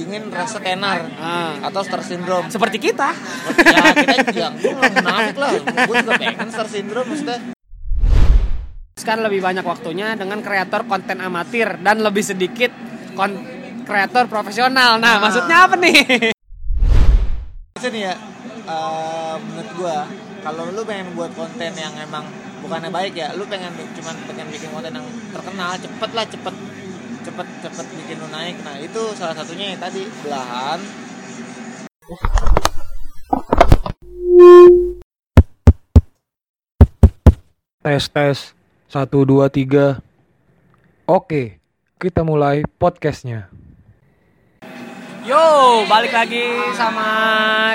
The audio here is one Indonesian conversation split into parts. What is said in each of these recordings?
ingin rasa tenar Ah. atau star syndrome Seperti kita. ya kita yang gue nggak lah gue juga pengen star syndrome maksudnya Sekarang lebih banyak waktunya dengan kreator konten amatir dan lebih sedikit kon kreator profesional. Nah, Ah. maksudnya apa nih? Maksudnya nih ya eh, menurut gue kalau lu pengen buat konten yang emang bukannya baik ya lu pengen cuman pengen bikin konten yang terkenal cepet lah cepet cepet cepet bikin lu naik nah itu salah satunya yang tadi belahan Tes tes 1 2 3. Oke, kita mulai podcastnya. Yo, balik lagi sama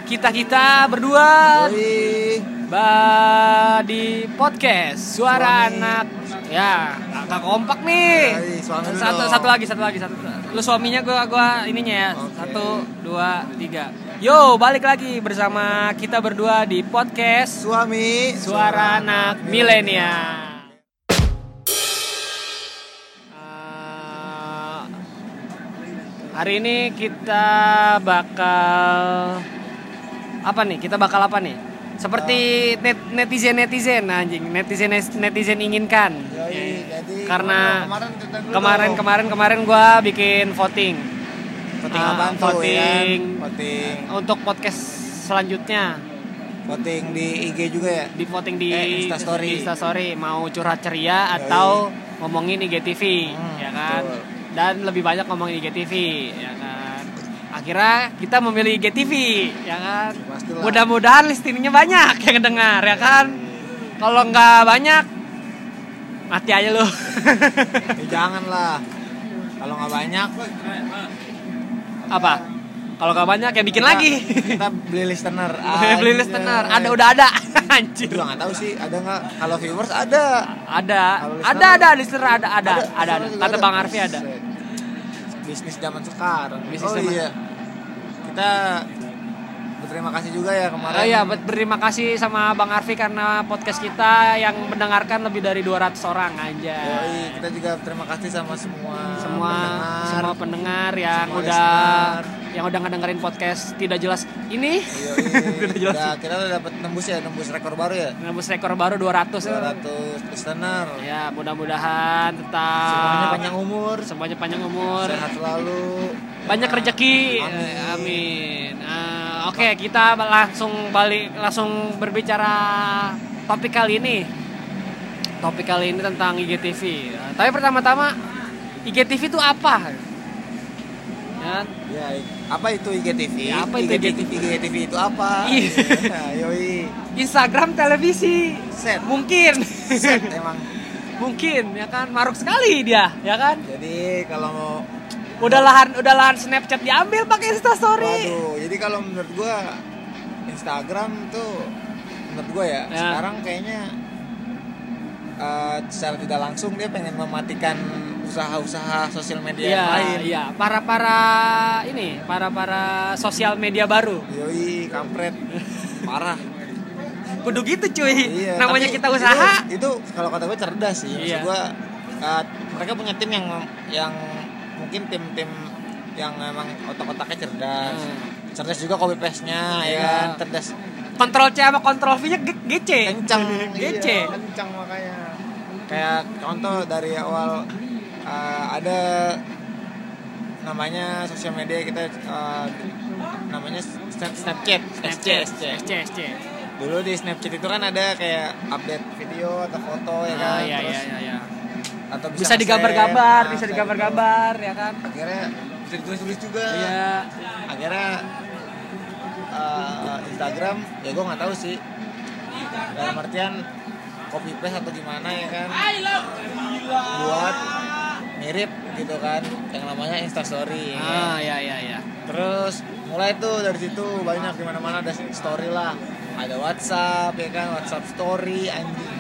kita-kita berdua Yoi. ba di podcast Suara Suami. Anak. Ya, agak kompak nih. Yoi, suami lu Satu dong. satu lagi, satu lagi, satu. Lu suaminya gua gua ininya ya. Oke. Satu, dua, tiga. Yo, balik lagi bersama kita berdua di podcast suami Suara Anak Milenial. Eh, hari ini kita bakal apa nih? Kita bakal apa nih? Seperti net, netizen netizen anjing, netizen netizen inginkan. Yoi, jadi Karena kemarin Kemarin kemarin kemarin gua bikin voting voting Ah, apaan tuh voting. ya? voting untuk podcast selanjutnya. voting di IG juga ya di voting di Eh, Instastory. di Instastory mau curhat ceria atau ngomongin IGTV Hmm, ya kan betul. dan lebih banyak ngomongin IGTV ya kan akhirnya kita memilih IGTV ya kan? Mudah-mudahan listingnya banyak yang dengar ya kan? Kalau nggak banyak mati aja lu. Ya, jangan lah kalau nggak banyak apa? Kalau nggak banyak ya bikin kita- lagi. kita beli listener beli listener. Ada udah ada. Anjir. Juga nggak tahu sih ada nggak? Kalau viewers ada. Ada. Ada ada listener ada ada ada, ada, kata bang Arfi ada. Bisnis zaman sekarang. Bisnis oh zaman- iya kita berterima kasih juga ya kemarin Oh iya, ber- berterima kasih sama Bang Arfi karena podcast kita yang mendengarkan lebih dari 200 orang aja. Yoi, kita juga terima kasih sama semua Semua pendengar. semua pendengar yang Semua udah listener. yang udah ngedengerin podcast tidak jelas ini Yoi, Udah jelas. udah- kita udah dapat nembus ya nembus rekor baru ya nembus rekor baru 200 ya. 200 listener Ya, mudah-mudahan tetap semuanya panjang umur semuanya panjang umur, sehat selalu banyak rezeki. Amin. Eh, Amin. Ah, Oke, kita langsung balik langsung berbicara topik kali ini. Topik kali ini tentang IGTV. Ah, Tapi pertama-tama IGTV itu apa? Ya, Ya, apa itu IGTV? Ya, apa itu IGTV? IGTV itu apa? Yoi. Instagram televisi. Set. Mungkin. Set emang. Mungkin ya kan maruk sekali dia, ya kan? Jadi kalau mau Udah lahan udah lahan Snapchat diambil pakai Instastory. waduh, jadi kalau menurut gua Instagram tuh menurut gua ya, Ya. sekarang kayaknya eh, secara tidak langsung dia pengen mematikan usaha-usaha sosial media yang lain. iya. Para para ini, para para sosial media baru. Yoi, kampret. Parah. Kudu gitu cuy. Iya, Namanya kita usaha. Itu, itu kalau kata gue cerdas sih. Maksud Iya. gue uh, mereka punya tim yang yang mungkin tim-tim yang memang otak-otaknya cerdas. Hmm. Cerdas juga copy paste-nya ya Iya. kan, cerdas. Kontrol C sama kontrol V-nya ge- GC. Kencang, GC. iya, kencang makanya. Kayak contoh dari awal uh, ada namanya sosial media kita uh, namanya Snap- Snapchat, Snapchat, SC. SC, SC. Dulu di Snapchat itu kan ada kayak update video atau foto ya kan. Ah, iya, Terus iya, iya, iya. atau Bisa nge-save, digambar-gambar, nah, bisa digambar-gambar ya kan. Akhirnya bisa ditulis-tulis juga. Iya. Akhirnya eh, Instagram ya gue nggak tahu sih. Dalam artian copy paste atau gimana ya kan. Buat mirip gitu kan yang namanya Instastory. ya kan. Ah, iya, iya, iya. Terus mulai tuh dari situ banyak di mana-mana ada story lah. Ada WhatsApp ya kan, WhatsApp story anjing.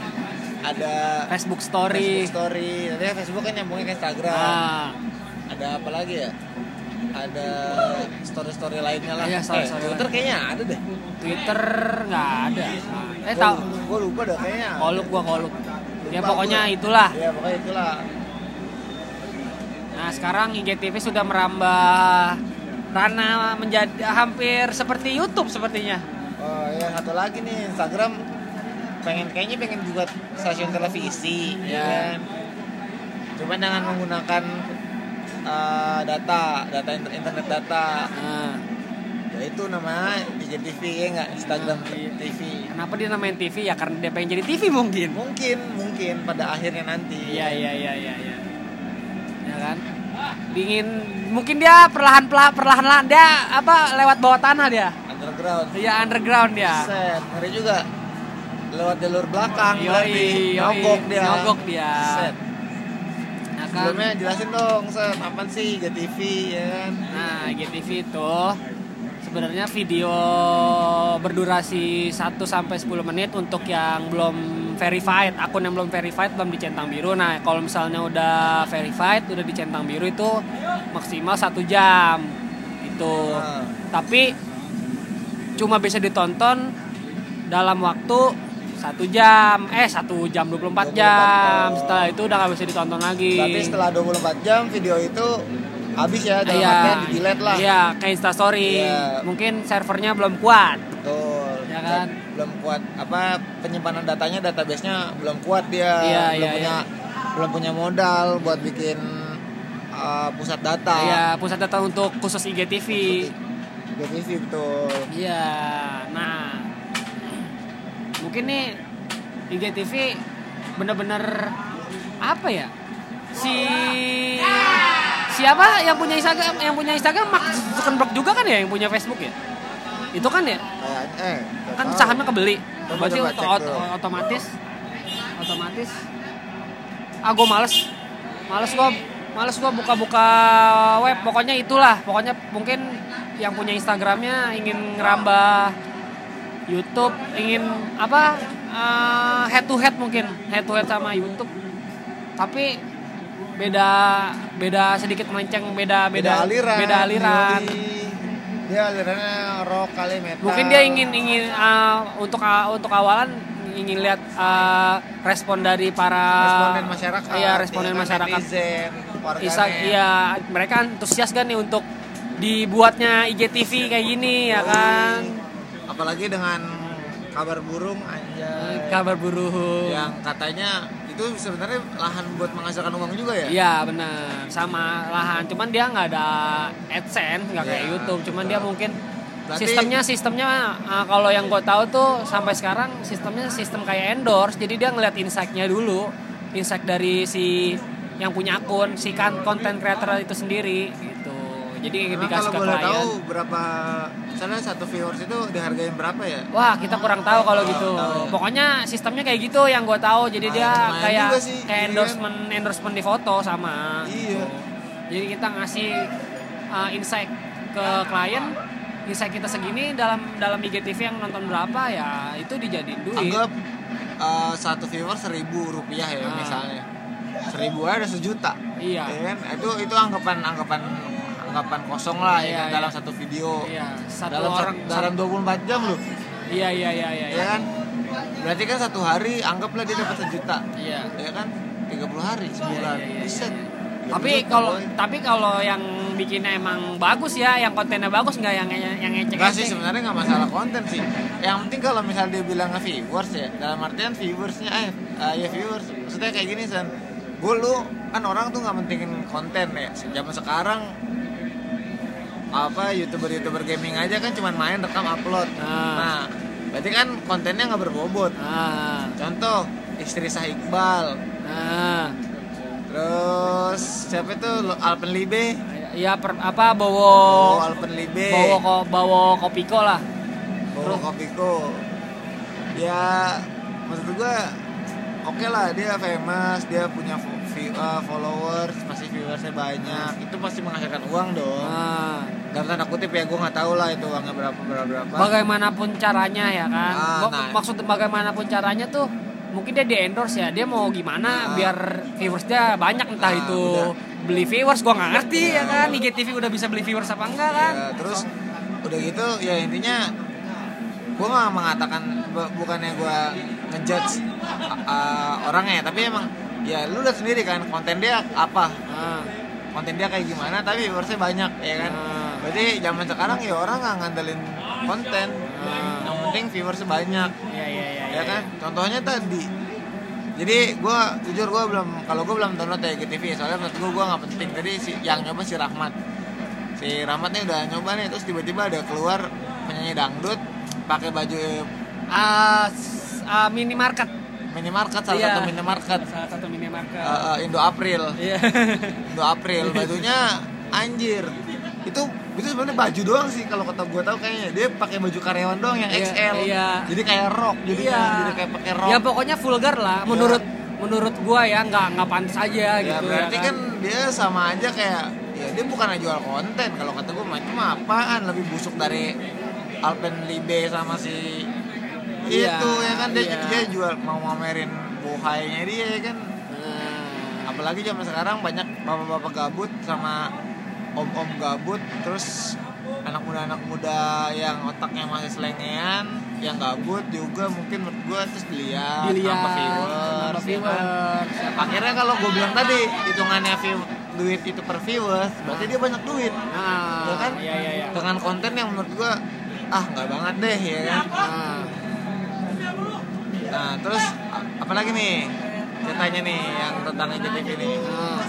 Ada Facebook story. Facebook story. Nanti Facebook kan nyambungnya ke Instagram. Ah, Ada apa lagi ya? Ada story-story lainnya lah. Iya, story-story eh, Twitter kayaknya ada deh. Twitter nggak ada. Eh tahu. Gue lupa dah kayaknya. Koluk gua koluk. Ya pokoknya gua. itulah. Iya, pokoknya itulah. Nah sekarang IGTV sudah merambah ranah menjadi hampir seperti YouTube sepertinya. Oh ya satu lagi nih Instagram pengen kayaknya pengen buat stasiun televisi ya Ya. kan. Cuman dengan menggunakan uh, data, data inter- internet data. Nah, Ya itu namanya IGTV ya nggak Instagram Iya. TV. kenapa dia namain TV ya karena dia pengen jadi TV mungkin. Mungkin mungkin pada akhirnya nanti. Iya iya iya iya iya. Ya kan? Dingin mungkin dia perlahan perlahan perlahan dia apa lewat bawah tanah dia. Underground. Iya underground dia. Set, ngeri juga. Lewat jalur belakang Yoi. Nyogok dia. Nyogok dia. Set. Ya kan? Sebelumnya jelasin dong, Set, apa sih IGTV ya kan? Nah, IGTV itu sebenarnya video berdurasi 1 sampai 10 menit untuk yang belum verified, akun yang belum verified belum dicentang biru. Nah, kalau misalnya udah verified, udah dicentang biru itu maksimal satu jam. Itu. Nah, Tapi cuma bisa ditonton dalam waktu satu jam, eh satu jam 24 24 jam. oh. Setelah itu udah nggak bisa ditonton lagi. berarti setelah 24 jam video itu habis ya dalam Iya, artian di delete lah. Iya, kayak Instastory. Iya. Mungkin servernya belum kuat. Betul. Ya kan? Belum kuat apa penyimpanan datanya database-nya belum kuat dia. Iya, belum iya, punya belum punya modal buat bikin uh, pusat data. Iya, pusat data untuk khusus IGTV. IGTV betul. Iya. Nah, mungkin nih IGTV bener-bener apa ya? Si siapa yang punya Instagram yang punya Instagram Mark Zuckerberg juga kan ya yang punya Facebook ya? Itu kan ya? Eh nggak kan sahamnya kebeli Coba, berarti coba dulu. otomatis otomatis ah gue males males gue males gue buka-buka web pokoknya itulah pokoknya mungkin yang punya Instagramnya ingin ngerambah YouTube ingin apa eh, head to head mungkin head to head sama YouTube tapi beda beda sedikit melenceng beda beda aliran. beda aliran. Dia alirannya rock kali metal. mungkin dia ingin ingin uh, untuk uh, untuk awalan ingin lihat uh, respon dari para responden masyarakat. iya responden masyarakat netizen. Isa, iya mereka antusias kan nih untuk dibuatnya IGTV kayak gini ya kan? Apalagi dengan kabar burung anjay. kabar burung. Yang katanya itu sebenarnya lahan buat menghasilkan uang juga ya? Iya benar. Sama lahan. Cuman dia nggak ada AdSense nggak kayak Iya, YouTube. Cuman dia mungkin Berarti- sistemnya sistemnya uh, kalau yang gue tahu tuh sampai sekarang sistemnya sistem kayak endorse. Jadi dia ngeliat insight-nya dulu insight dari si yang punya akun si kan konten creator itu sendiri gitu jadi Emang dikasih kalau ke boleh klien tahu berapa misalnya satu viewers itu dihargain berapa ya? Wah kita kurang tahu kalau gitu. tahu ya. Pokoknya sistemnya kayak gitu yang gue tahu. Jadi Ah, dia kayak sih, kayak iya kan? endorsement endorsement di foto sama. Iya. Jadi kita ngasih uh, insight ke klien, insight kita segini dalam dalam IGTV yang nonton berapa ya itu dijadiin duit. Anggap uh, satu viewer seribu rupiah ya Ah. misalnya. Seribu aja ada sejuta. Iya. Ya kan? Itu itu anggapan anggapan anggapan kosong lah Iya, ya iya. dalam satu video. Iya, satu dalam orang dalam 24 jam loh. Iya iya iya iya. Ya kan? Berarti kan satu hari anggaplah dia dapat sejuta. Iya. Ya kan? 30 hari sebulan. iya, iya, Buset. iya. Ya Tapi kalau tapi kalau yang bikinnya emang bagus ya, yang kontennya bagus nggak yang yang ngecek Enggak sih sebenarnya nggak masalah konten sih. Yang penting kalau misal dia bilang viewers ya, dalam artian viewersnya eh eh, ya viewers. Maksudnya kayak gini san. Gue lu kan orang tuh nggak pentingin konten ya. Zaman sekarang apa youtuber youtuber gaming aja kan cuma main rekam upload. Ah. Nah, berarti kan kontennya nggak berbobot. Ah, Contoh istri Sah Iqbal, ah. terus siapa itu Alpenlibe, Iya per, apa oh bawa Alpenlibe, bawa ko, bawa kopiko lah. Boro Kopiko ya maksud gua oke lah dia famous dia punya uh, followers pasti viewersnya banyak itu pasti menghasilkan uang dong Ah, dalam tanda kutip ya gua nggak tahu lah itu uangnya berapa berapa berapa bagaimanapun caranya ya kan. Ah, Mak- nah. Maksud bagaimanapun caranya tuh mungkin dia di endorse ya. Dia mau gimana Ah. biar viewers dia banyak entah Ah, itu udah. beli viewers gua nggak ngerti ya Ya, kan. IGTV udah bisa beli viewers apa enggak kan? Ya, terus udah gitu ya intinya gua nggak mengatakan bu- bukannya gua ngejudge uh, orangnya tapi emang ya lu lihat sendiri kan konten dia apa Ah, konten dia kayak gimana tapi viewersnya banyak ya kan ah. Berarti zaman sekarang ya orang nggak ngandelin konten Ah. yang penting viewers banyak Iya iya iya. ya kan contohnya tadi jadi gue jujur gue belum kalau gue belum download ya GTV soalnya menurut gue gue nggak penting tadi si yang nyoba si Rahmat si Rahmat nih udah nyoba nih terus tiba-tiba ada keluar penyanyi dangdut pakai baju s- ah, minimarket. minimarket salah Iya. satu minimarket Salah satu minimarket. Eh, eh, Indo April Iya. Indo April bajunya anjir itu itu sebenarnya baju doang sih kalau kata gue tahu kayaknya. Dia pakai baju karyawan doang yang Iya, XL iya. jadi kayak rok jadi Iya. jadi kayak pakai rok Ya pokoknya vulgar lah menurut menurut gua ya nggak nggak pantas aja ya gitu berarti ya kan dia sama aja kayak ya dia bukan jual konten. Kalau kata gue macam apaan? Lebih busuk dari Alpenlibe sama si Iya, itu ya kan? Dia, iya. dia jual mau ngamerin buhainya dia ya kan? Nah, apalagi zaman sekarang banyak bapak-bapak gabut sama om-om gabut terus anak muda anak muda yang otaknya masih selengean yang gabut juga mungkin menurut gue terus dilihat dilihat nambah viewers, ya kan? viewers. akhirnya kalau gue bilang tadi hitungannya view duit itu per viewers berarti dia banyak duit Nah, Ya kan? Iya iya iya. dengan konten yang menurut gue ah nggak banget deh ya kan Nah, nah terus apalagi nih ceritanya nih yang tentang IGTV nih nah.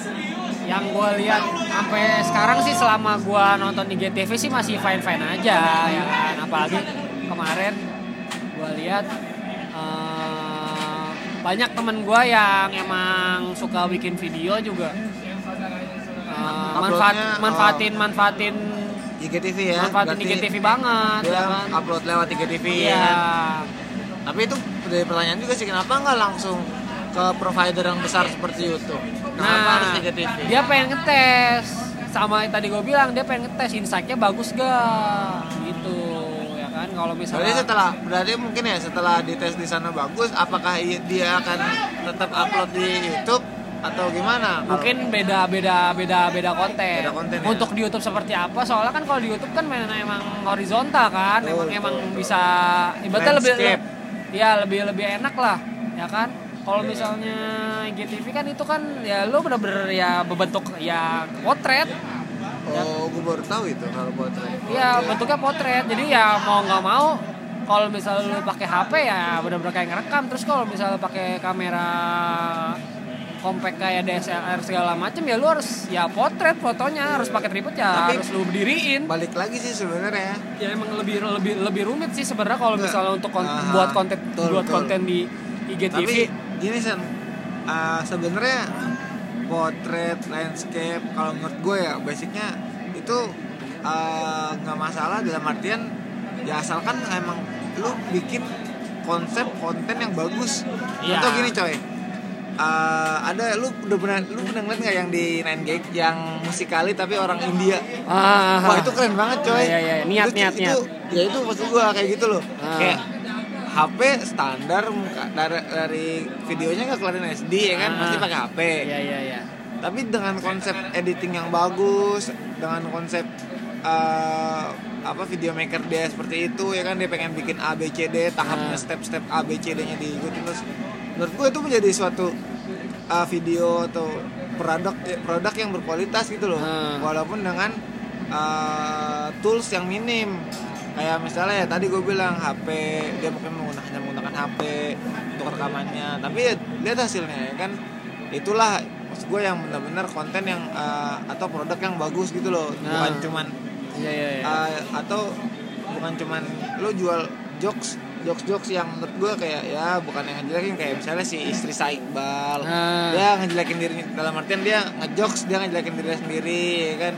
Yang gue lihat sampai sekarang sih selama gue nonton IGTV sih masih fine fine aja ya kan? Apalagi kemarin gue lihat eh, banyak temen gue yang emang suka bikin video juga. Eh, manfaat manfaatin manfaatin IGTV ya manfaatin IGTV banget dia ya kan? upload lewat IGTV ya iya. kan? tapi itu dari pertanyaan juga sih kenapa nggak langsung ke provider yang besar seperti YouTube Nah, harus IGTV dia pengen ngetes sama yang tadi gue bilang dia pengen ngetes insight-nya bagus gak gitu ya kan kalau Berarti misalnya setelah berarti mungkin ya setelah dites di sana bagus, apakah dia akan tetap upload di YouTube atau gimana? Kalau- mungkin beda beda beda beda konten. Beda konten, ya. Untuk di YouTube seperti apa? Soalnya kan kalau di YouTube kan memang emang horizontal kan, Betul, emang betul. emang bisa ibaratnya lebih ya lebih lebih enak lah, ya kan? Kalau misalnya IGTV kan itu kan ya lu bener-bener ya berbentuk ya potret, Oh, gue baru tahu itu kalau potret. Iya bentuknya potret. Jadi ya mau nggak mau kalau misalnya lu pakai HP ya benar-benar kayak ngerekam. Terus kalau misalnya pakai kamera compact kayak DSLR segala macem ya lu harus ya potret fotonya harus pakai tripod ya Tapi- harus lu berdiriin. Balik lagi sih sebenarnya. Ya emang lebih lebih lebih rumit sih sebenarnya kalau Nggak. misalnya untuk kon- Aha, buat konten betul, buat betul. konten di IGTV. Tapi gini sen, uh, sebenarnya potret, landscape, kalau menurut gue ya basicnya itu uh, nggak masalah dalam artian ya asalkan emang lu bikin konsep konten yang bagus. Iya. Contoh gini coy. Uh, ada lu udah pernah lu pernah ngeliat nggak yang di Nine Gag yang musikali tapi orang India ah, Wah itu keren banget coy. Iya, iya, iya. Niat, Terus niat, itu, niat. Ya itu maksud gua kayak gitu loh. Ah. Kayak HP standar muka dari, dari videonya nggak kelihatan SD ya kan, Ah. pasti pakai HP. Iya iya iya. Tapi dengan konsep editing yang bagus, dengan konsep eh, apa video maker dia seperti itu ya kan dia pengen bikin A B C D tahapnya Ah. step-step A B C D-nya diikutin terus menurut gue itu menjadi suatu uh, video atau produk produk yang berkualitas gitu loh Ah. walaupun dengan uh, tools yang minim kayak misalnya ya tadi gue bilang HP dia mungkin menggunakan hanya menggunakan HP untuk rekamannya tapi ya lihat hasilnya ya kan itulah maksud gue yang benar-benar konten yang uh, atau produk yang bagus gitu loh bukan Nah. cuman Iya iya iya. uh, atau bukan cuman lo jual jokes jokes jokes yang menurut gue kayak ya bukan yang ngejelekin kayak misalnya si istri Saikbal Ah. dia ngejelekin dirinya dalam artian dia ngejokes dia ngejelekin dirinya sendiri ya kan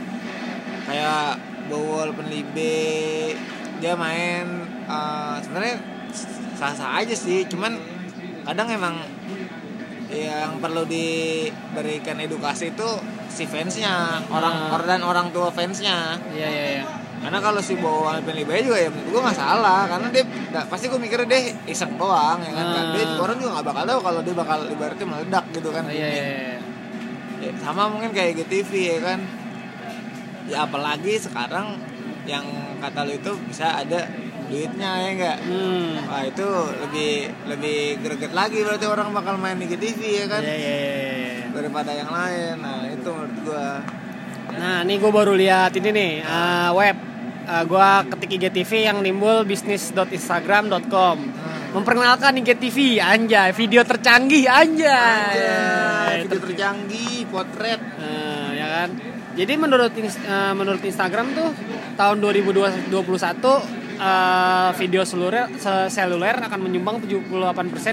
kayak bowol penlibe dia main uh, sebenarnya sah sah aja sih cuman kadang emang yang perlu diberikan edukasi itu si fansnya orang Ah. or dan orang tua fansnya Iya iya iya. karena kalau si bawa Alpen Libaya juga ya menurut gue nggak salah karena dia da- pasti gue mikirnya deh iseng doang ya kan Ah. dia orang juga nggak bakal tahu kalau dia bakal ibaratnya meledak gitu kan Oh, iya iya iya. Ya, sama mungkin kayak GTV ya kan ya apalagi sekarang yang kata lu itu bisa ada duitnya ya enggak Hmm. wah itu lebih lebih greget lagi berarti orang bakal main di GTV ya kan Iya iya iya. iya. daripada yang lain nah itu menurut gua Nah, ini gue baru lihat ini nih uh, web. Uh, gue ketik IGTV yang nimbul bisnis.instagram.com. Memperkenalkan IGTV, anjay, video tercanggih, anjay. Anjay, video tercanggih, potret. Ya kan. Jadi menurut uh, menurut Instagram tuh tahun 2021 uh, video seluler se- seluler akan menyumbang 78%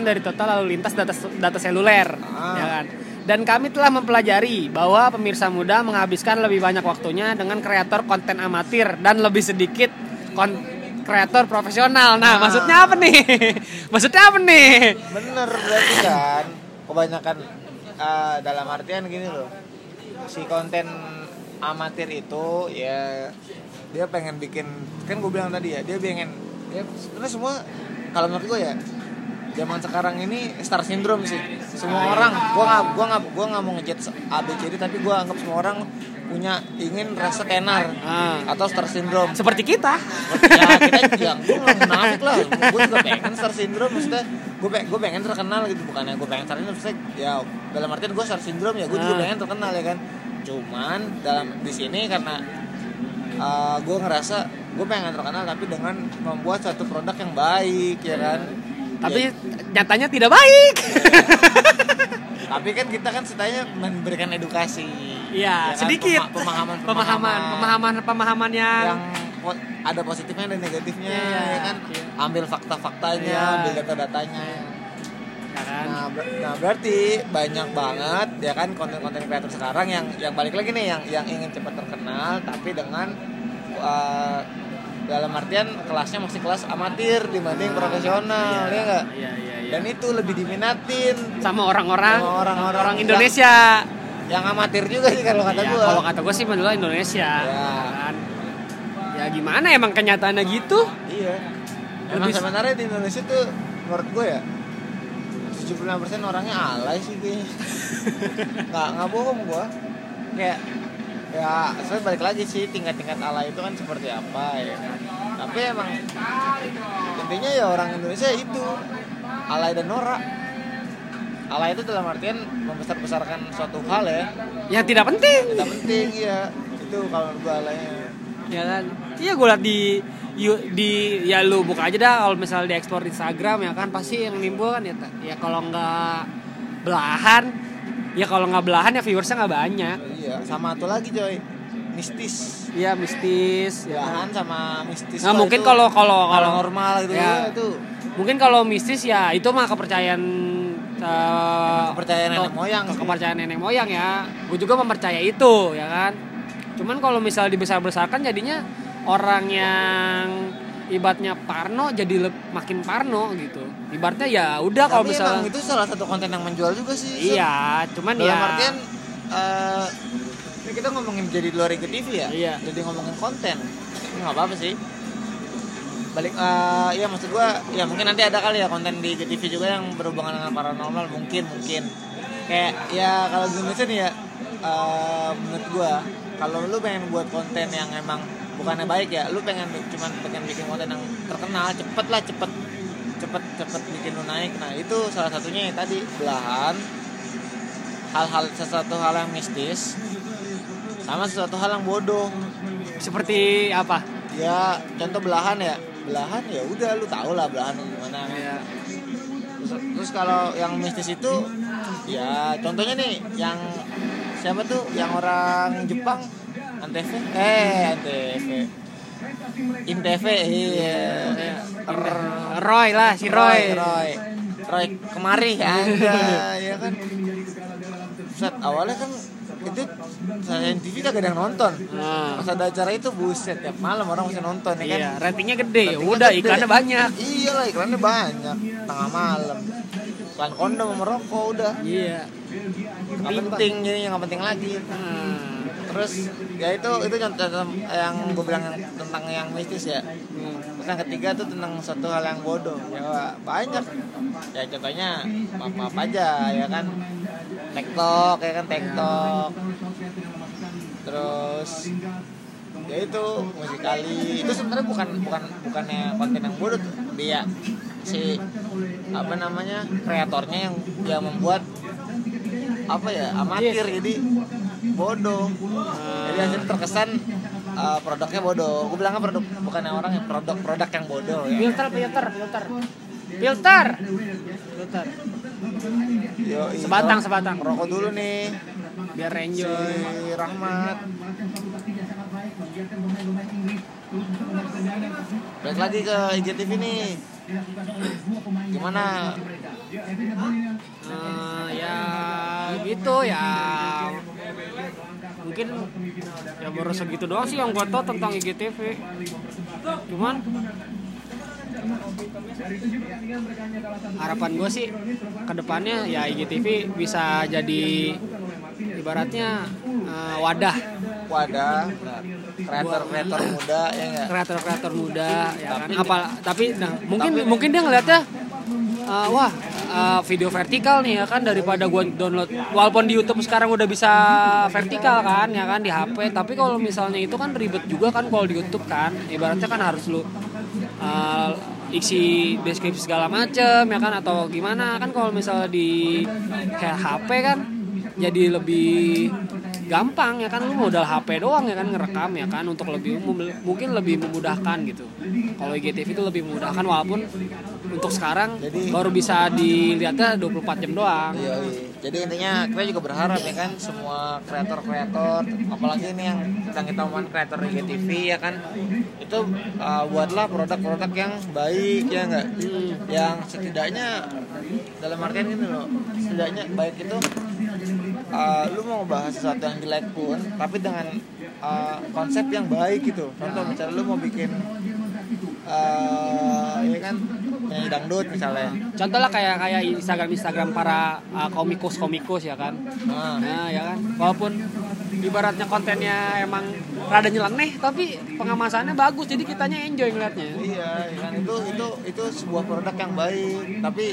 dari total lalu lintas data data seluler, Ah. ya kan. Dan kami telah mempelajari bahwa pemirsa muda menghabiskan lebih banyak waktunya dengan kreator konten amatir dan lebih sedikit kon- kreator profesional. Nah, Ah. maksudnya apa nih? maksudnya apa nih? Bener berarti kan kebanyakan eh, dalam artian gini loh. Si konten amatir itu ya dia pengen bikin kan gue bilang tadi ya dia pengen ya sebenarnya semua kalau menurut gue ya zaman sekarang ini star syndrome sih. Semua orang gua nggak gua nggak gua nggak mau ngejat ABCD tapi gua anggap semua orang punya ingin rasa tenar Ah. atau star syndrome Seperti kita. ya kita ya gue nggak munafik lah gue juga pengen star syndrome maksudnya gue pengen gue pengen terkenal gitu bukannya gue pengen star syndrome maksudnya ya dalam artian gue star syndrome ya gue juga Ah. pengen terkenal ya kan cuman dalam di sini karena gue ngerasa gue pengen terkenal tapi dengan membuat satu produk yang baik ya kan Tapi Ya, nyatanya tidak baik. tapi kan kita kan setidaknya memberikan edukasi Iya, ya sedikit. Pema- pemahaman pemahaman, pemahaman, pemahaman yang, yang po- ada positifnya dan negatifnya Iya, ya kan iya. ambil fakta-faktanya Iya. ambil data-datanya Ya kan? nah, ber- nah berarti banyak banget ya kan konten-konten kreator sekarang yang yang balik lagi nih yang yang ingin cepat terkenal tapi dengan uh, dalam artian kelasnya masih kelas amatir dibanding profesional ya enggak Iya, iya, iya. dan itu lebih diminatin sama orang-orang orang-orang yang- Indonesia. Yang amatir juga sih kalau kata Iya, gua kalau kata gue sih menurut Indonesia. Ya. Kan? Ya gimana emang kenyataannya gitu? Iya. Emang Lebih- sebenarnya di Indonesia tuh menurut gue ya 75% orangnya alay sih kayaknya. nggak nggak bohong gue. Kayak ya saya balik lagi sih tingkat-tingkat alay itu kan seperti apa ya kan. Tapi emang intinya ya orang Indonesia itu alay dan norak. Alay itu dalam artian membesar-besarkan suatu hal ya. Ya tidak penting. Tidak penting ya. Itu kalau gue alaynya. Ya kan? Iya gue liat di yu- di ya lu buka aja dah kalau misalnya diekspor di Instagram ya kan pasti yang nimbul kan ya ya kalau nggak belahan ya kalau nggak belahan ya viewersnya nggak banyak Iya, sama satu lagi coy. Mistis. ya mistis ya Belahan kan? sama mistis Nah, mungkin itu kalau kalau kalau normal gitu Ya. ya. itu mungkin kalau mistis ya itu mah kepercayaan eh, Kepercayaan nenek moyang ke- kepercayaan nenek moyang ya. Gue juga mempercaya itu ya kan? Cuman kalau misalnya dibesar-besarkan jadinya orang yang ibaratnya Parno jadi makin Parno gitu. Ibaratnya ya udah kalau misalnya emang itu salah satu konten yang menjual juga sih iya cuman dalam ya artian ini kita ngomongin jadi di luar ke TV ya? Iya. jadi ngomongin konten. Nggak apa-apa sih balik eh ya maksud gua ya mungkin nanti ada kali ya konten di TV juga yang berhubungan dengan paranormal mungkin mungkin. Kayak ya kalau di Indonesia nih ya eh, menurut gua kalau lu pengen buat konten yang emang bukannya baik ya lu pengen cuman pengen bikin konten yang terkenal cepet lah cepet cepet cepet bikin lu naik. Nah itu salah satunya yang tadi belahan hal-hal sesuatu hal yang mistis sama sesuatu hal yang bodoh. Seperti apa? Ya contoh belahan ya belahan ya udah lu tau lah belahan gimana. Ya terus, terus kalau yang mistis itu ya contohnya nih yang siapa tuh yang orang Jepang? Antv eh Antv Intv iya. Roy lah si Roy, Roy. Roy. Kemari ada ya kan? Set, awalnya kan itu saya TV kagak ada yang nonton. Nah. pas ada acara itu buset tiap malam orang masih nonton ya kan? Iya ratingnya gede. Ya udah gede. iklannya banyak. Iya lah iklannya banyak. Tengah malam. Iklan kondom sama rokok udah. Iya. Penting jadi nggak penting lagi. Hmm. Terus ya itu itu contoh yang gue bilang yang, tentang yang mistis ya. Hmm. terus yang ketiga tuh tentang suatu hal yang bodoh. Ya banyak. Ya contohnya maaf maaf aja ya kan. Tiktok ya kan tiktok. Terus ya itu musikali. Itu sebenarnya bukan bukan bukannya konten yang bodoh tuh. Dia si apa namanya kreatornya yang yang membuat apa ya amatir. Jadi bodoh jadi yang situ terkesan uh, produknya bodoh. Gue bilangnya produk bukannya orang ya produk produk yang bodoh ya. Filter filter filter. Filter! Filter. Yo, Sebatang, sebatang. rokok dulu nih. Biar si enjoy Rahmat. Balik lagi ke IGTV nih. Gimana? Eh, ya gitu ya mungkin ya baru segitu doang sih yang gue tau tentang IGTV cuman harapan gue sih ke depannya ya IGTV bisa jadi ibaratnya eh, wadah. Wadah kreator kreator muda ya enggak kreator-kreator muda ya kan? Apa tapi nah, mungkin mungkin dia ngelihatnya uh, wah uh, video vertikal nih ya kan daripada gua download walaupun di YouTube sekarang udah bisa vertikal kan ya kan di HP tapi kalau misalnya itu kan ribet juga kan kalau di YouTube kan. Ibaratnya kan harus lu uh, isi deskripsi segala macem ya kan atau gimana. Kan kalau misalnya di kayak HP kan jadi lebih gampang ya kan? Lu modal HP doang ya kan? Ngerekam ya kan? Untuk lebih mem- mungkin lebih memudahkan gitu. Kalau IGTV itu lebih memudahkan walaupun untuk sekarang Jadi- baru bisa dilihatnya 24 jam doang. Iya, iya. Jadi intinya kita juga berharap ya kan? Semua kreator-kreator, apalagi ini yang kita kita kreator IGTV ya kan, itu uh, buatlah produk-produk yang baik ya enggak, yang setidaknya dalam artian gini loh, setidaknya baik itu uh, lu mau ngebahas sesuatu yang jelek pun, tapi dengan uh, konsep yang baik gitu. Contoh misalnya lu mau bikin uh, ya kan nyanyi dangdut misalnya. contoh lah kayak kayak Instagram Instagram para uh, komikus komikus ya kan Nah, nah ya kan walaupun ibaratnya kontennya emang rada nyeleneh tapi pengemasannya bagus jadi kitanya enjoy ngeliatnya Iya, ya kan itu itu itu sebuah produk yang baik, tapi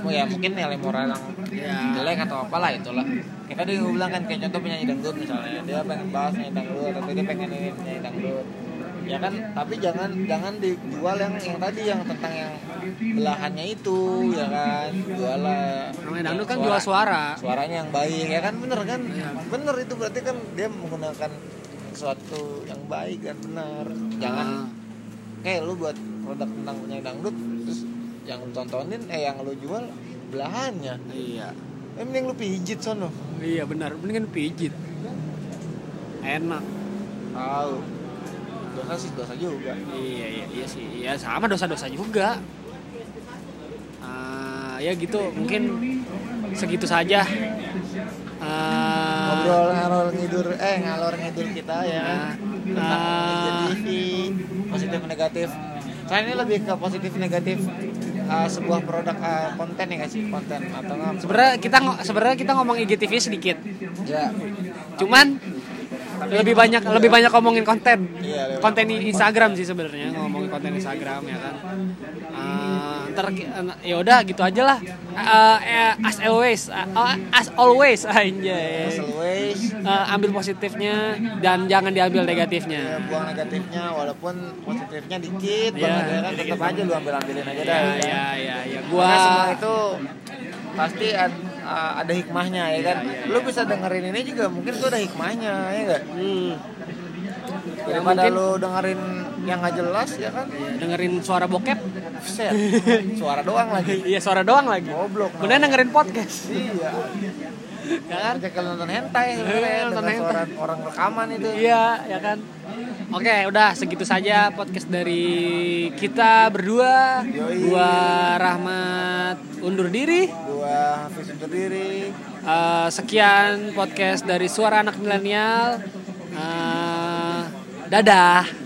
oh ya mungkin nilai moral yang Ya. jelek atau apalah itulah. Tadi gue bilang kan kayak contoh penyanyi dangdut misalnya, dia pengen bahas nyanyi dangdut atau dia pengen ini nyanyi dangdut. Ya kan, tapi jangan jangan dijual yang yang tadi yang tentang yang belahannya itu, ya kan. Jual lah. namanya dangdut kan jual suara Suaranya yang baik, ya kan bener kan? Iya. Bener itu berarti kan dia menggunakan sesuatu yang baik dan benar. Jangan Ah. kayak lu buat produk tentang penyanyi dangdut terus yang lu tontonin eh yang lu jual belahannya iya eh mending lu pijit sono iya benar mendingan pijit enak tahu dosa sih dosa juga. Iya iya iya sih. Iya sama dosa-dosa juga. Ah, ya gitu. Mungkin segitu saja. Ah, ngobrol ngalor ngidur eh ngalor ngidur kita ya. Kan tentang Ah. IGTV positif negatif. Saya ini lebih ke positif negatif uh, sebuah produk uh, konten ya guys konten atau sebenarnya kita sebenarnya kita ngomong IGTV sedikit. ya. Cuman lebih banyak lebih banyak ngomongin konten. Iya, Konten di Instagram sih sebenarnya ngomongin konten Instagram ya kan. Ah, ntar ki- ya udah gitu aja lah. Ah, eh, as always, ah, as always anjay. as always Eh, ambil positifnya dan jangan diambil ya, negatifnya. buang negatifnya walaupun positifnya dikit Iya, banget ya kan tetap aja lu ambil ambilin aja Ya dah ya ya. ya ya Gua semua gua itu pasti ad- uh, ada hikmahnya ya kan. iya, Lu bisa dengerin ini juga mungkin tuh ada hikmahnya ya enggak? hmm, Daripada mungkin- lu dengerin yang nggak jelas ya kan. dengerin suara bokep. Set. Suara doang lagi. Iya suara doang lagi. Goblok. Mending dengerin podcast. Iya. Ya kan? Aja kalau nonton hentai Iya, nonton hentai. orang rekaman itu. Iya, ya kan. Oke, udah segitu saja podcast dari kita berdua. Yoi. Gua Rahmat undur diri. Gua Hafiz undur diri. Eh, sekian podcast dari Suara Anak Milenial. Eh, dadah.